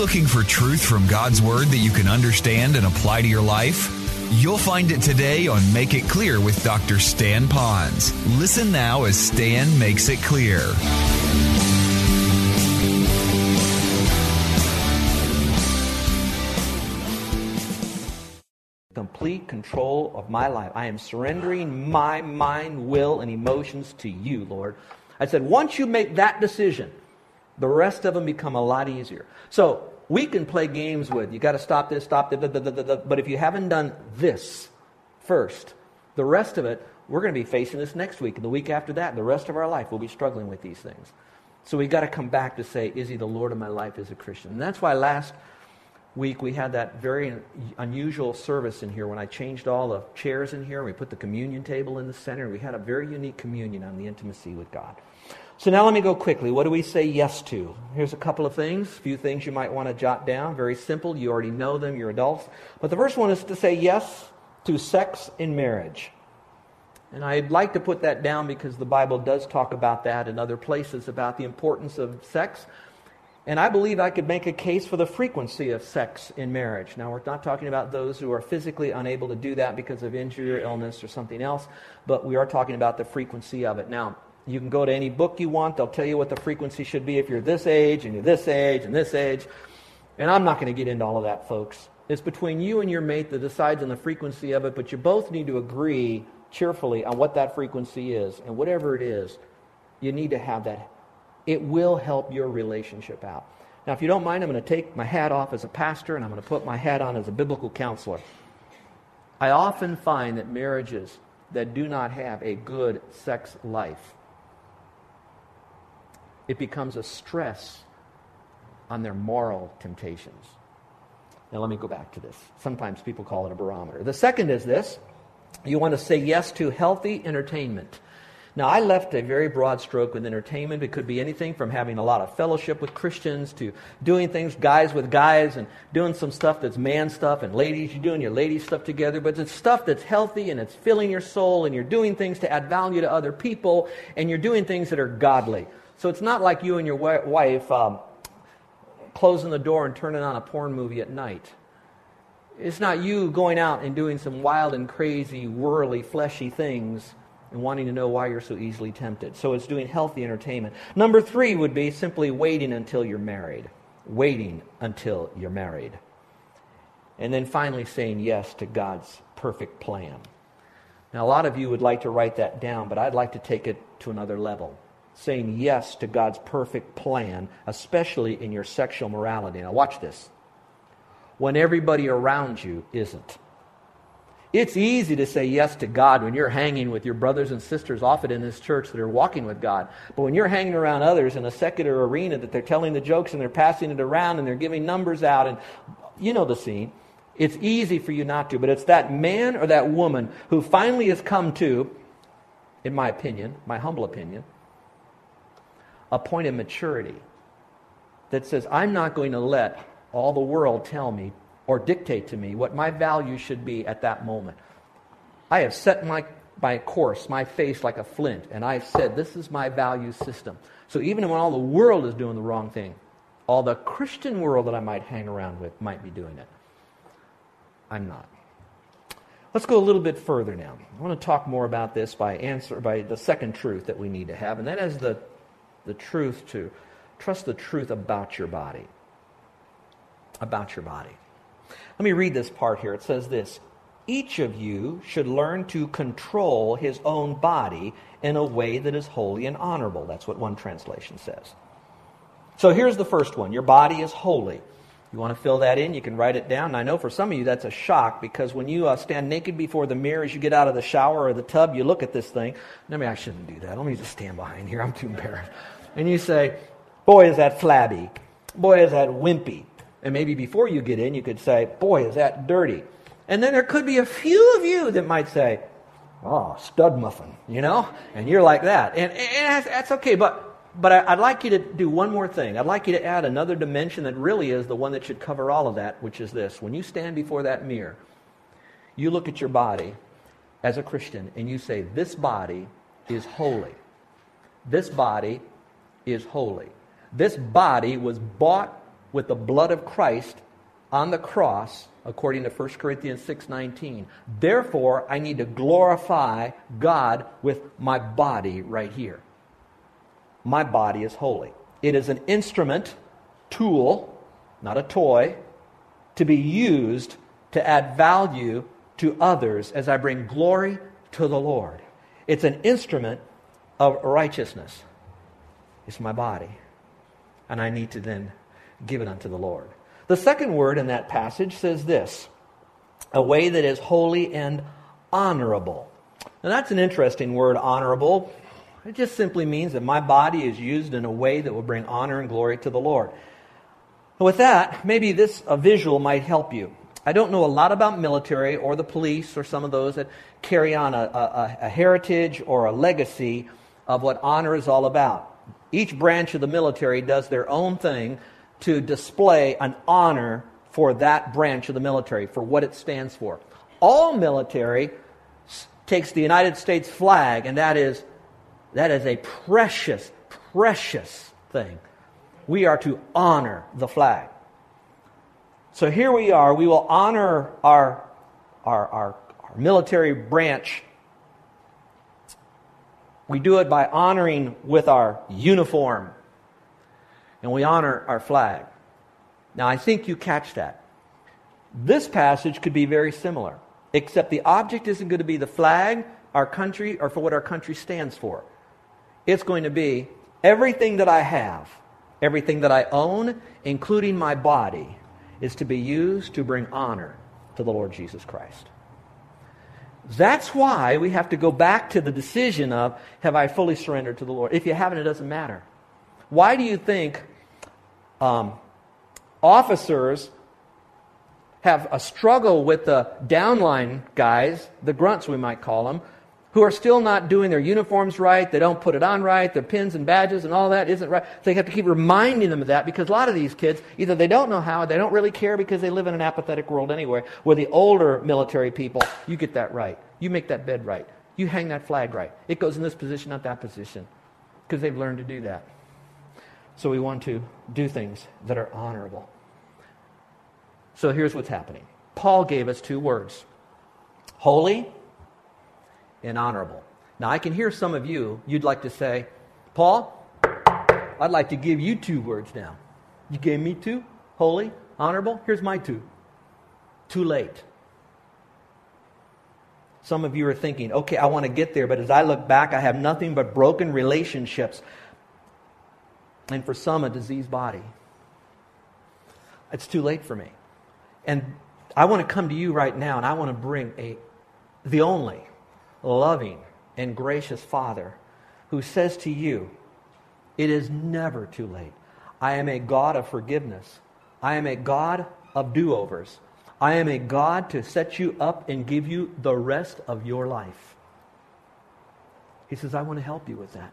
looking for truth from God's Word that you can understand and apply to your life? You'll find it today on Make It Clear with Dr. Stan Ponz. Listen now as Stan makes it clear. Complete control of my life. I am surrendering my mind, will, and emotions to you, Lord. I said, once you make that decision, the rest of them become a lot easier. So we can play games with you got to stop this, stop that, but if you haven't done this first, the rest of it, we're going to be facing this next week and the week after that. And The rest of our life, we'll be struggling with these things. So we've got to come back to say, is he the Lord of my life as a Christian? And that's why last week we had that very unusual service in here when I changed all the chairs in here. And we put the communion table in the center. We had a very unique communion on the intimacy with God. So now let me go quickly. What do we say yes to? Here's a couple of things, a few things you might want to jot down. Very simple. You already know them, you're adults. But the first one is to say yes to sex in marriage. And I'd like to put that down because the Bible does talk about that in other places about the importance of sex. And I believe I could make a case for the frequency of sex in marriage. Now, we're not talking about those who are physically unable to do that because of injury or illness or something else, but we are talking about the frequency of it. Now, you can go to any book you want. They'll tell you what the frequency should be if you're this age and you're this age and this age. And I'm not going to get into all of that, folks. It's between you and your mate that decides on the frequency of it, but you both need to agree cheerfully on what that frequency is. And whatever it is, you need to have that. It will help your relationship out. Now, if you don't mind, I'm going to take my hat off as a pastor and I'm going to put my hat on as a biblical counselor. I often find that marriages that do not have a good sex life it becomes a stress on their moral temptations. Now, let me go back to this. Sometimes people call it a barometer. The second is this you want to say yes to healthy entertainment. Now, I left a very broad stroke with entertainment. It could be anything from having a lot of fellowship with Christians to doing things guys with guys and doing some stuff that's man stuff and ladies, you're doing your lady stuff together. But it's stuff that's healthy and it's filling your soul and you're doing things to add value to other people and you're doing things that are godly. So it's not like you and your wife um, closing the door and turning on a porn movie at night. It's not you going out and doing some wild and crazy, whirly, fleshy things and wanting to know why you're so easily tempted. So it's doing healthy entertainment. Number three would be simply waiting until you're married. Waiting until you're married. And then finally saying yes to God's perfect plan. Now, a lot of you would like to write that down, but I'd like to take it to another level saying yes to God's perfect plan, especially in your sexual morality. Now, watch this. When everybody around you isn't. It's easy to say yes to God when you're hanging with your brothers and sisters often in this church that are walking with God. But when you're hanging around others in a secular arena that they're telling the jokes and they're passing it around and they're giving numbers out and you know the scene, it's easy for you not to. But it's that man or that woman who finally has come to, in my opinion, my humble opinion, a point of maturity that says, I'm not going to let all the world tell me or dictate to me what my value should be at that moment. I have set my, my course, my face like a flint, and I've said, This is my value system. So even when all the world is doing the wrong thing, all the Christian world that I might hang around with might be doing it. I'm not. Let's go a little bit further now. I want to talk more about this by answer by the second truth that we need to have, and that is the the truth to trust the truth about your body. About your body. Let me read this part here. It says this Each of you should learn to control his own body in a way that is holy and honorable. That's what one translation says. So here's the first one Your body is holy. You want to fill that in? You can write it down. And I know for some of you that's a shock because when you uh, stand naked before the mirror as you get out of the shower or the tub, you look at this thing. Maybe I shouldn't do that. Let me just stand behind here. I'm too embarrassed. And you say, Boy, is that flabby. Boy, is that wimpy. And maybe before you get in, you could say, Boy, is that dirty. And then there could be a few of you that might say, Oh, stud muffin, you know? And you're like that. And, and that's, okay. But but I, would like you to do one more thing. I'd like you to add another dimension that really is the one that should cover all of that, which is this. When you stand before that mirror, you look at your body as a Christian and you say, This body is holy. This body is holy. This body was bought with the blood of Christ on the cross according to 1 Corinthians 6:19. Therefore, I need to glorify God with my body right here. My body is holy. It is an instrument, tool, not a toy, to be used to add value to others as I bring glory to the Lord. It's an instrument of righteousness. It's my body. And I need to then give it unto the Lord. The second word in that passage says this a way that is holy and honorable. Now, that's an interesting word, honorable. It just simply means that my body is used in a way that will bring honor and glory to the Lord. With that, maybe this a visual might help you. I don't know a lot about military or the police or some of those that carry on a, a, a heritage or a legacy of what honor is all about. Each branch of the military does their own thing to display an honor for that branch of the military, for what it stands for. All military takes the United States flag, and that is, that is a precious, precious thing. We are to honor the flag. So here we are. We will honor our, our, our, our military branch. We do it by honoring with our uniform and we honor our flag. Now, I think you catch that. This passage could be very similar, except the object isn't going to be the flag, our country, or for what our country stands for. It's going to be everything that I have, everything that I own, including my body, is to be used to bring honor to the Lord Jesus Christ. That's why we have to go back to the decision of have I fully surrendered to the Lord? If you haven't, it doesn't matter. Why do you think um, officers have a struggle with the downline guys, the grunts we might call them, who are still not doing their uniforms right. They don't put it on right. Their pins and badges and all that isn't right. So they have to keep reminding them of that because a lot of these kids, either they don't know how, they don't really care because they live in an apathetic world anyway. Where the older military people, you get that right. You make that bed right. You hang that flag right. It goes in this position, not that position. Because they've learned to do that. So we want to do things that are honorable. So here's what's happening Paul gave us two words holy and honorable. Now, I can hear some of you, you'd like to say, Paul, I'd like to give you two words now. You gave me two holy, honorable. Here's my two. Too late. Some of you are thinking, okay, I want to get there, but as I look back, I have nothing but broken relationships and for some, a diseased body. It's too late for me. And I want to come to you right now and I want to bring a, the only loving and gracious Father who says to you, It is never too late. I am a God of forgiveness. I am a God of do overs. I am a God to set you up and give you the rest of your life. He says, I want to help you with that.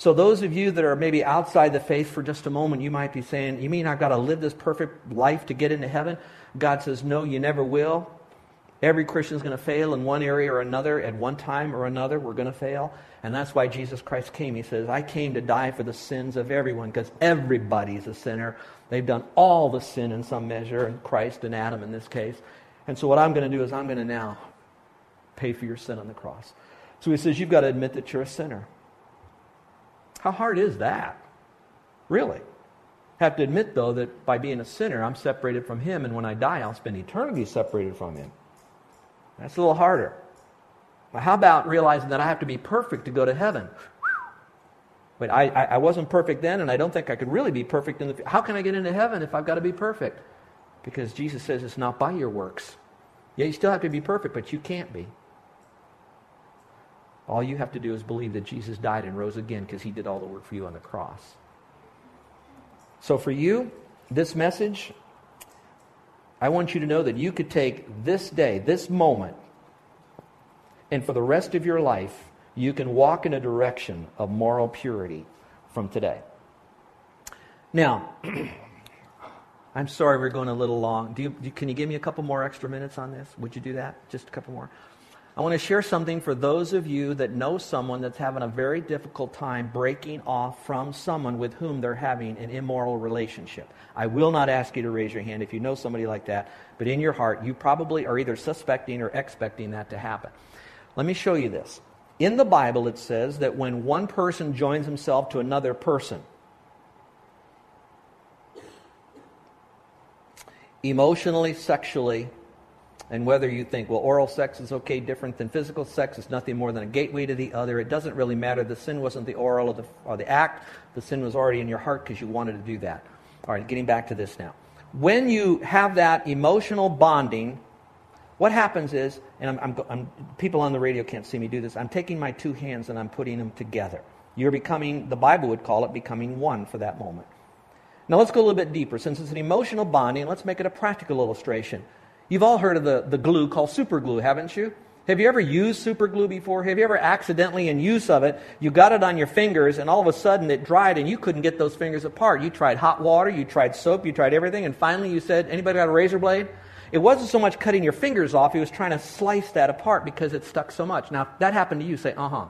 So, those of you that are maybe outside the faith for just a moment, you might be saying, You mean I've got to live this perfect life to get into heaven? God says, No, you never will. Every Christian is going to fail in one area or another at one time or another. We're going to fail. And that's why Jesus Christ came. He says, I came to die for the sins of everyone because everybody's a sinner. They've done all the sin in some measure, and Christ and Adam in this case. And so, what I'm going to do is I'm going to now pay for your sin on the cross. So, he says, You've got to admit that you're a sinner. How hard is that? Really? Have to admit, though, that by being a sinner, I'm separated from Him, and when I die, I'll spend eternity separated from Him. That's a little harder. But how about realizing that I have to be perfect to go to heaven? I, I, I wasn't perfect then, and I don't think I could really be perfect in the future. How can I get into heaven if I've got to be perfect? Because Jesus says it's not by your works. Yeah, you still have to be perfect, but you can't be. All you have to do is believe that Jesus died and rose again because he did all the work for you on the cross. So, for you, this message, I want you to know that you could take this day, this moment, and for the rest of your life, you can walk in a direction of moral purity from today. Now, I'm sorry we're going a little long. Do you, can you give me a couple more extra minutes on this? Would you do that? Just a couple more? I want to share something for those of you that know someone that's having a very difficult time breaking off from someone with whom they're having an immoral relationship. I will not ask you to raise your hand if you know somebody like that, but in your heart, you probably are either suspecting or expecting that to happen. Let me show you this. In the Bible, it says that when one person joins himself to another person, emotionally, sexually, and whether you think, well, oral sex is okay, different than physical sex, it's nothing more than a gateway to the other. It doesn't really matter. The sin wasn't the oral or the, or the act, the sin was already in your heart because you wanted to do that. All right, getting back to this now. When you have that emotional bonding, what happens is, and I'm, I'm, I'm, people on the radio can't see me do this, I'm taking my two hands and I'm putting them together. You're becoming, the Bible would call it becoming one for that moment. Now let's go a little bit deeper. Since it's an emotional bonding, let's make it a practical illustration. You've all heard of the, the glue called super glue, haven't you? Have you ever used super glue before? Have you ever accidentally, in use of it, you got it on your fingers and all of a sudden it dried and you couldn't get those fingers apart? You tried hot water, you tried soap, you tried everything, and finally you said, Anybody got a razor blade? It wasn't so much cutting your fingers off, he was trying to slice that apart because it stuck so much. Now, that happened to you, say, uh huh.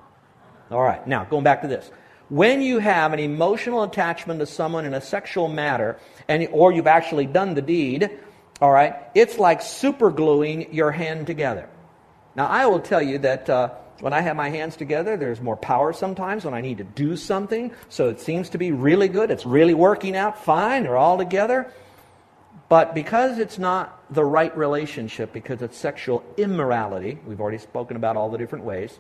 All right, now going back to this. When you have an emotional attachment to someone in a sexual matter, and, or you've actually done the deed, all right? It's like super gluing your hand together. Now, I will tell you that uh, when I have my hands together, there's more power sometimes when I need to do something. So it seems to be really good. It's really working out fine. They're all together. But because it's not the right relationship, because it's sexual immorality, we've already spoken about all the different ways,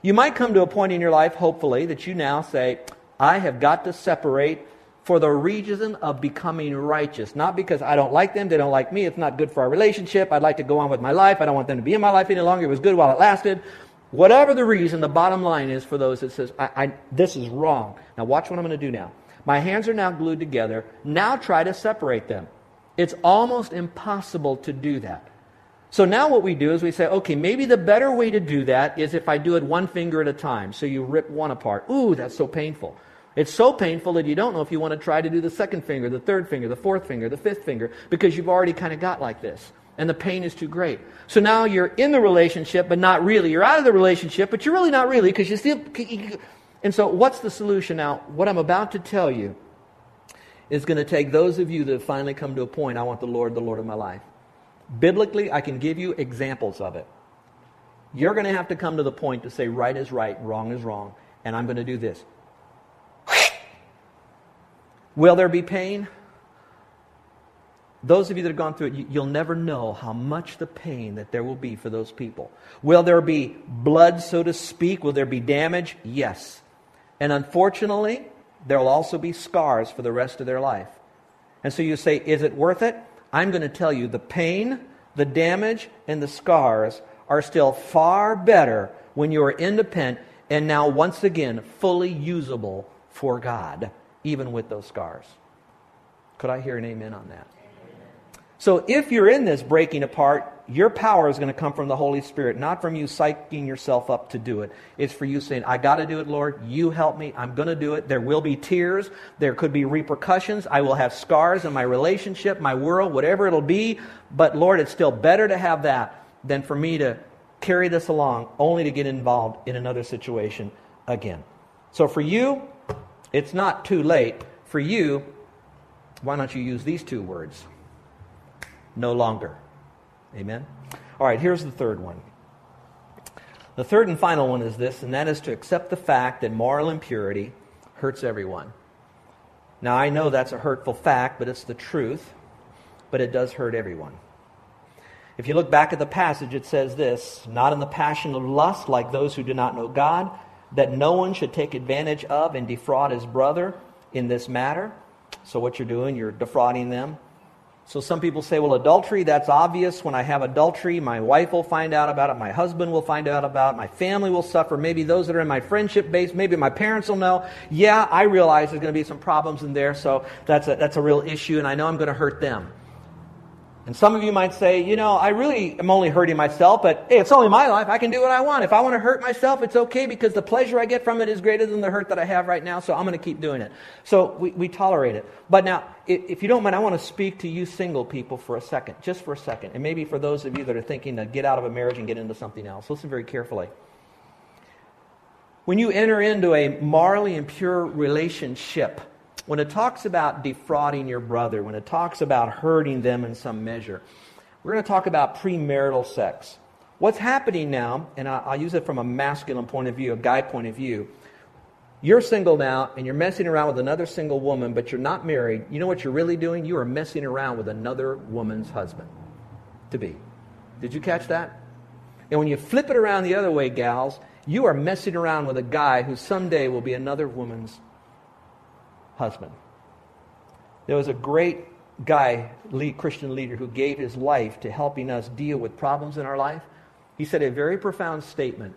you might come to a point in your life, hopefully, that you now say, I have got to separate for the reason of becoming righteous. Not because I don't like them, they don't like me, it's not good for our relationship, I'd like to go on with my life, I don't want them to be in my life any longer, it was good while it lasted. Whatever the reason, the bottom line is for those that says, I, I, this is wrong. Now watch what I'm going to do now. My hands are now glued together. Now try to separate them. It's almost impossible to do that. So now what we do is we say, okay, maybe the better way to do that is if I do it one finger at a time. So you rip one apart. Ooh, that's so painful. It's so painful that you don't know if you want to try to do the second finger, the third finger, the fourth finger, the fifth finger, because you've already kind of got like this. And the pain is too great. So now you're in the relationship, but not really. You're out of the relationship, but you're really not really because you still. And so, what's the solution now? What I'm about to tell you is going to take those of you that have finally come to a point, I want the Lord, the Lord of my life. Biblically, I can give you examples of it. You're going to have to come to the point to say right is right, wrong is wrong, and I'm going to do this. Will there be pain? Those of you that have gone through it, you'll never know how much the pain that there will be for those people. Will there be blood, so to speak? Will there be damage? Yes. And unfortunately, there will also be scars for the rest of their life. And so you say, is it worth it? I'm going to tell you the pain, the damage, and the scars are still far better when you are independent and now, once again, fully usable for God even with those scars. Could I hear an amen on that? So, if you're in this breaking apart, your power is going to come from the Holy Spirit, not from you psyching yourself up to do it. It's for you saying, I got to do it, Lord. You help me. I'm going to do it. There will be tears. There could be repercussions. I will have scars in my relationship, my world, whatever it'll be. But, Lord, it's still better to have that than for me to carry this along only to get involved in another situation again. So, for you, it's not too late. For you, why don't you use these two words? No longer. Amen? All right, here's the third one. The third and final one is this, and that is to accept the fact that moral impurity hurts everyone. Now, I know that's a hurtful fact, but it's the truth, but it does hurt everyone. If you look back at the passage, it says this not in the passion of lust like those who do not know God, that no one should take advantage of and defraud his brother in this matter. So, what you're doing, you're defrauding them. So, some people say, well, adultery, that's obvious. When I have adultery, my wife will find out about it, my husband will find out about it, my family will suffer, maybe those that are in my friendship base, maybe my parents will know. Yeah, I realize there's going to be some problems in there, so that's a, that's a real issue, and I know I'm going to hurt them. And some of you might say, you know, I really am only hurting myself, but hey, it's only my life. I can do what I want. If I want to hurt myself, it's okay because the pleasure I get from it is greater than the hurt that I have right now, so I'm going to keep doing it. So we, we tolerate it. But now, if you don't mind, I want to speak to you single people for a second, just for a second. And maybe for those of you that are thinking to get out of a marriage and get into something else. Listen very carefully. When you enter into a morally impure relationship, when it talks about defrauding your brother, when it talks about hurting them in some measure, we're going to talk about premarital sex. What's happening now, and I'll use it from a masculine point of view, a guy point of view. You're single now, and you're messing around with another single woman, but you're not married. You know what you're really doing? You are messing around with another woman's husband to be. Did you catch that? And when you flip it around the other way, gals, you are messing around with a guy who someday will be another woman's husband. There was a great guy, lead, Christian leader, who gave his life to helping us deal with problems in our life. He said a very profound statement.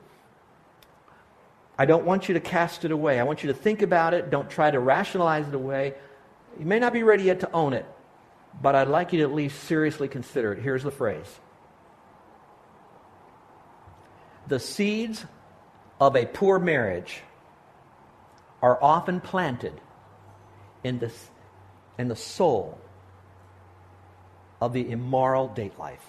I don't want you to cast it away. I want you to think about it. Don't try to rationalize it away. You may not be ready yet to own it, but I'd like you to at least seriously consider it. Here's the phrase The seeds of a poor marriage are often planted this, in the soul of the immoral date life.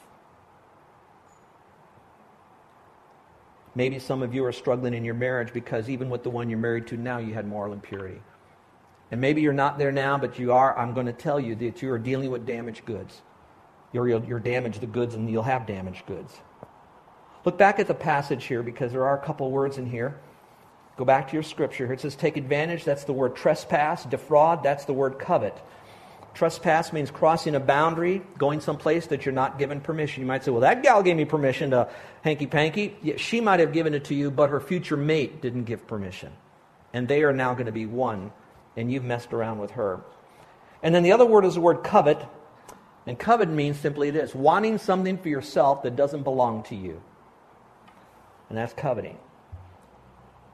Maybe some of you are struggling in your marriage because even with the one you're married to now, you had moral impurity. And maybe you're not there now, but you are. I'm going to tell you that you are dealing with damaged goods. You're, you're damaged the goods, and you'll have damaged goods. Look back at the passage here because there are a couple words in here Go back to your scripture here. It says take advantage. That's the word trespass. Defraud. That's the word covet. Trespass means crossing a boundary, going someplace that you're not given permission. You might say, well, that gal gave me permission to hanky panky. Yeah, she might have given it to you, but her future mate didn't give permission. And they are now going to be one, and you've messed around with her. And then the other word is the word covet. And covet means simply this wanting something for yourself that doesn't belong to you. And that's coveting.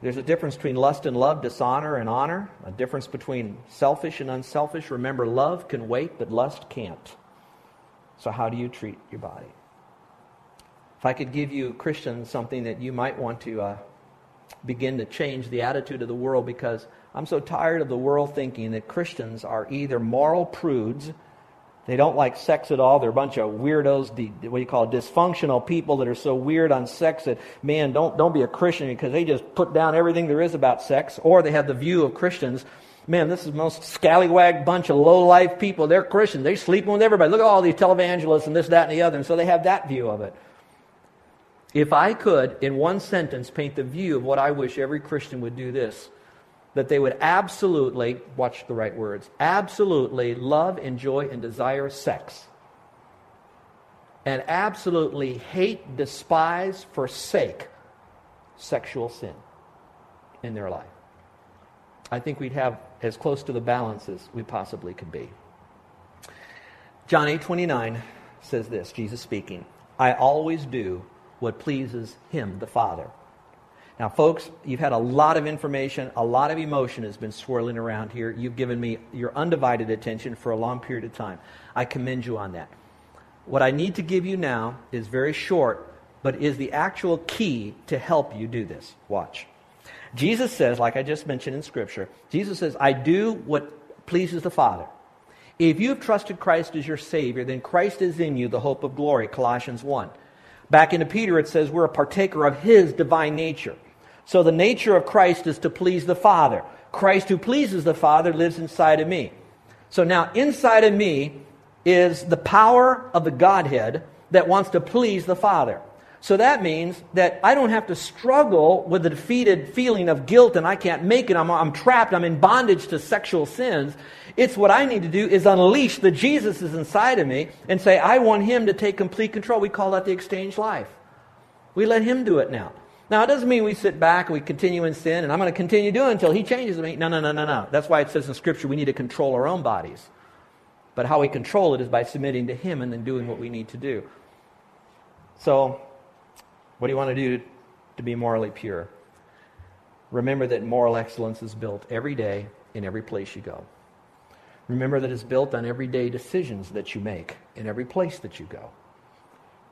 There's a difference between lust and love, dishonor and honor, a difference between selfish and unselfish. Remember, love can wait, but lust can't. So, how do you treat your body? If I could give you, Christians, something that you might want to uh, begin to change the attitude of the world, because I'm so tired of the world thinking that Christians are either moral prudes they don't like sex at all. They're a bunch of weirdos, what do you call it, dysfunctional people that are so weird on sex that, man, don't, don't be a Christian because they just put down everything there is about sex. Or they have the view of Christians, man, this is the most scallywag bunch of low-life people. They're Christians. They're sleeping with everybody. Look at all these televangelists and this, that, and the other. And so they have that view of it. If I could, in one sentence, paint the view of what I wish every Christian would do this, that they would absolutely, watch the right words, absolutely love, enjoy, and desire sex. And absolutely hate, despise, forsake sexual sin in their life. I think we'd have as close to the balance as we possibly could be. John 8 29 says this Jesus speaking, I always do what pleases him, the Father. Now, folks, you've had a lot of information, a lot of emotion has been swirling around here. You've given me your undivided attention for a long period of time. I commend you on that. What I need to give you now is very short, but is the actual key to help you do this. Watch. Jesus says, like I just mentioned in Scripture, Jesus says, I do what pleases the Father. If you've trusted Christ as your Savior, then Christ is in you, the hope of glory, Colossians 1. Back into Peter, it says we're a partaker of his divine nature. So the nature of Christ is to please the Father. Christ who pleases the Father lives inside of me. So now inside of me is the power of the Godhead that wants to please the Father. So that means that I don't have to struggle with the defeated feeling of guilt and I can't make it. I'm, I'm trapped. I'm in bondage to sexual sins. It's what I need to do is unleash the Jesus is inside of me and say, I want him to take complete control. We call that the exchange life. We let him do it now. Now, it doesn't mean we sit back and we continue in sin and I'm going to continue doing until He changes me. No, no, no, no, no. That's why it says in Scripture we need to control our own bodies. But how we control it is by submitting to Him and then doing what we need to do. So, what do you want to do to be morally pure? Remember that moral excellence is built every day in every place you go. Remember that it's built on everyday decisions that you make in every place that you go.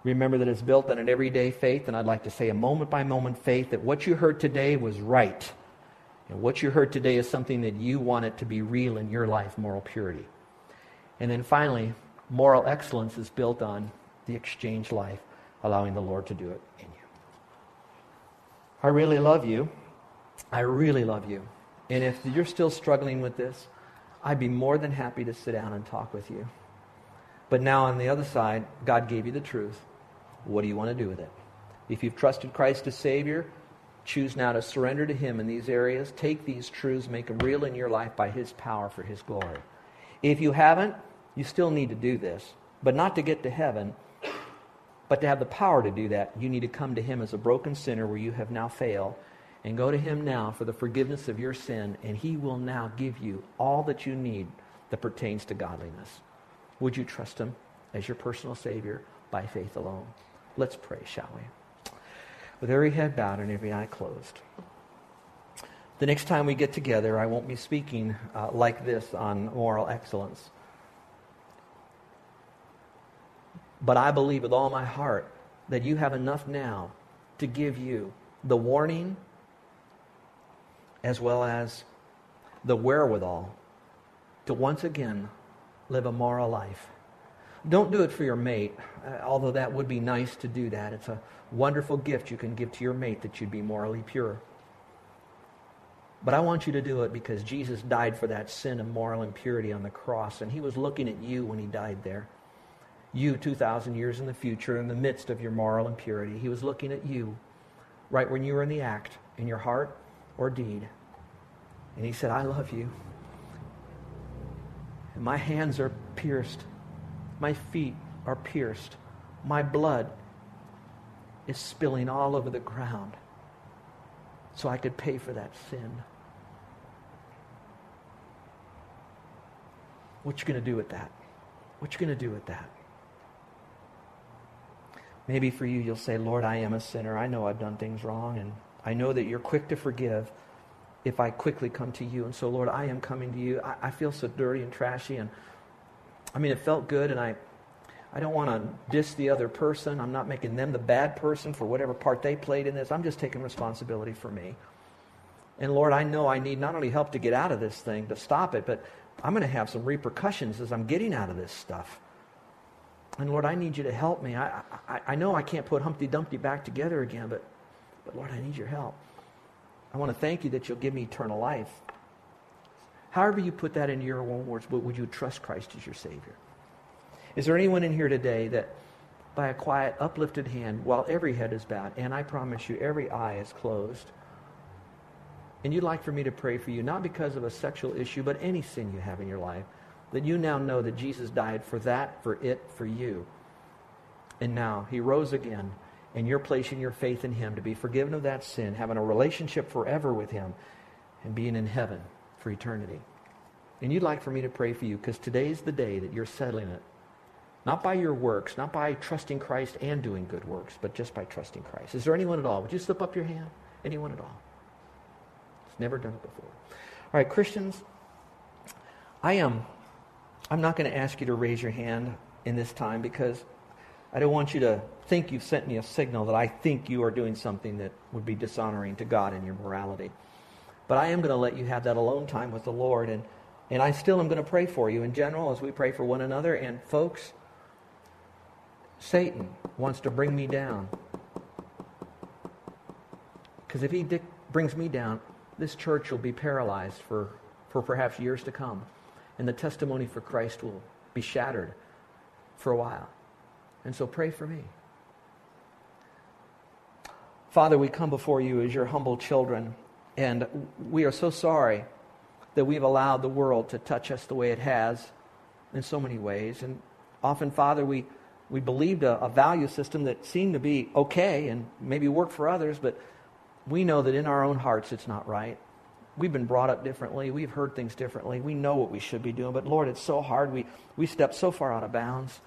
Remember that it's built on an everyday faith, and I'd like to say a moment by moment faith that what you heard today was right. And what you heard today is something that you want it to be real in your life, moral purity. And then finally, moral excellence is built on the exchange life, allowing the Lord to do it in you. I really love you. I really love you. And if you're still struggling with this, I'd be more than happy to sit down and talk with you. But now on the other side, God gave you the truth. What do you want to do with it? If you've trusted Christ as Savior, choose now to surrender to Him in these areas. Take these truths, make them real in your life by His power for His glory. If you haven't, you still need to do this, but not to get to heaven, but to have the power to do that. You need to come to Him as a broken sinner where you have now failed and go to Him now for the forgiveness of your sin, and He will now give you all that you need that pertains to godliness. Would you trust Him as your personal Savior by faith alone? Let's pray, shall we? With every head bowed and every eye closed. The next time we get together, I won't be speaking uh, like this on moral excellence. But I believe with all my heart that you have enough now to give you the warning as well as the wherewithal to once again live a moral life. Don't do it for your mate, uh, although that would be nice to do that. It's a wonderful gift you can give to your mate that you'd be morally pure. But I want you to do it because Jesus died for that sin of moral impurity on the cross, and he was looking at you when he died there. You, 2,000 years in the future, in the midst of your moral impurity, he was looking at you right when you were in the act, in your heart or deed. And he said, I love you. And my hands are pierced. My feet are pierced. My blood is spilling all over the ground so I could pay for that sin. What you going to do with that? What you going to do with that? Maybe for you, you'll say, Lord, I am a sinner. I know I've done things wrong, and I know that you're quick to forgive if I quickly come to you. And so, Lord, I am coming to you. I, I feel so dirty and trashy. And I mean, it felt good, and I, I don't want to diss the other person. I'm not making them the bad person for whatever part they played in this. I'm just taking responsibility for me. And Lord, I know I need not only help to get out of this thing, to stop it, but I'm going to have some repercussions as I'm getting out of this stuff. And Lord, I need you to help me. I, I, I know I can't put Humpty Dumpty back together again, but, but Lord, I need your help. I want to thank you that you'll give me eternal life. However, you put that into your own words, but would you trust Christ as your Savior? Is there anyone in here today that, by a quiet, uplifted hand, while every head is bowed, and I promise you, every eye is closed, and you'd like for me to pray for you, not because of a sexual issue, but any sin you have in your life, that you now know that Jesus died for that, for it, for you. And now he rose again and you're placing your faith in Him to be forgiven of that sin, having a relationship forever with Him, and being in heaven for eternity. And you'd like for me to pray for you because today's the day that you're settling it. Not by your works, not by trusting Christ and doing good works, but just by trusting Christ. Is there anyone at all? Would you slip up your hand? Anyone at all? It's never done it before. All right, Christians, I am. I'm not going to ask you to raise your hand in this time because I don't want you to think you've sent me a signal that I think you are doing something that would be dishonoring to God in your morality. But I am going to let you have that alone time with the Lord. And, and I still am going to pray for you in general as we pray for one another. And folks, Satan wants to bring me down. Because if he brings me down, this church will be paralyzed for, for perhaps years to come. And the testimony for Christ will be shattered for a while. And so pray for me. Father, we come before you as your humble children, and we are so sorry that we've allowed the world to touch us the way it has in so many ways. And often, Father, we, we believed a, a value system that seemed to be okay and maybe work for others, but we know that in our own hearts it's not right. We've been brought up differently. We've heard things differently. We know what we should be doing. But Lord, it's so hard. We, we step so far out of bounds.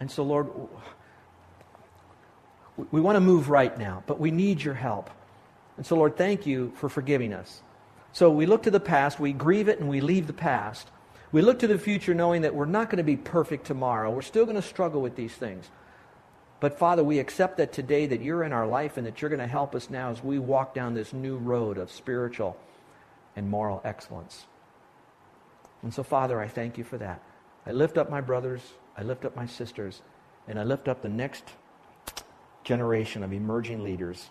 And so, Lord, we want to move right now, but we need your help. And so, Lord, thank you for forgiving us. So we look to the past, we grieve it, and we leave the past. We look to the future knowing that we're not going to be perfect tomorrow. We're still going to struggle with these things. But Father, we accept that today that you're in our life and that you're going to help us now as we walk down this new road of spiritual and moral excellence. And so, Father, I thank you for that. I lift up my brothers, I lift up my sisters, and I lift up the next generation of emerging leaders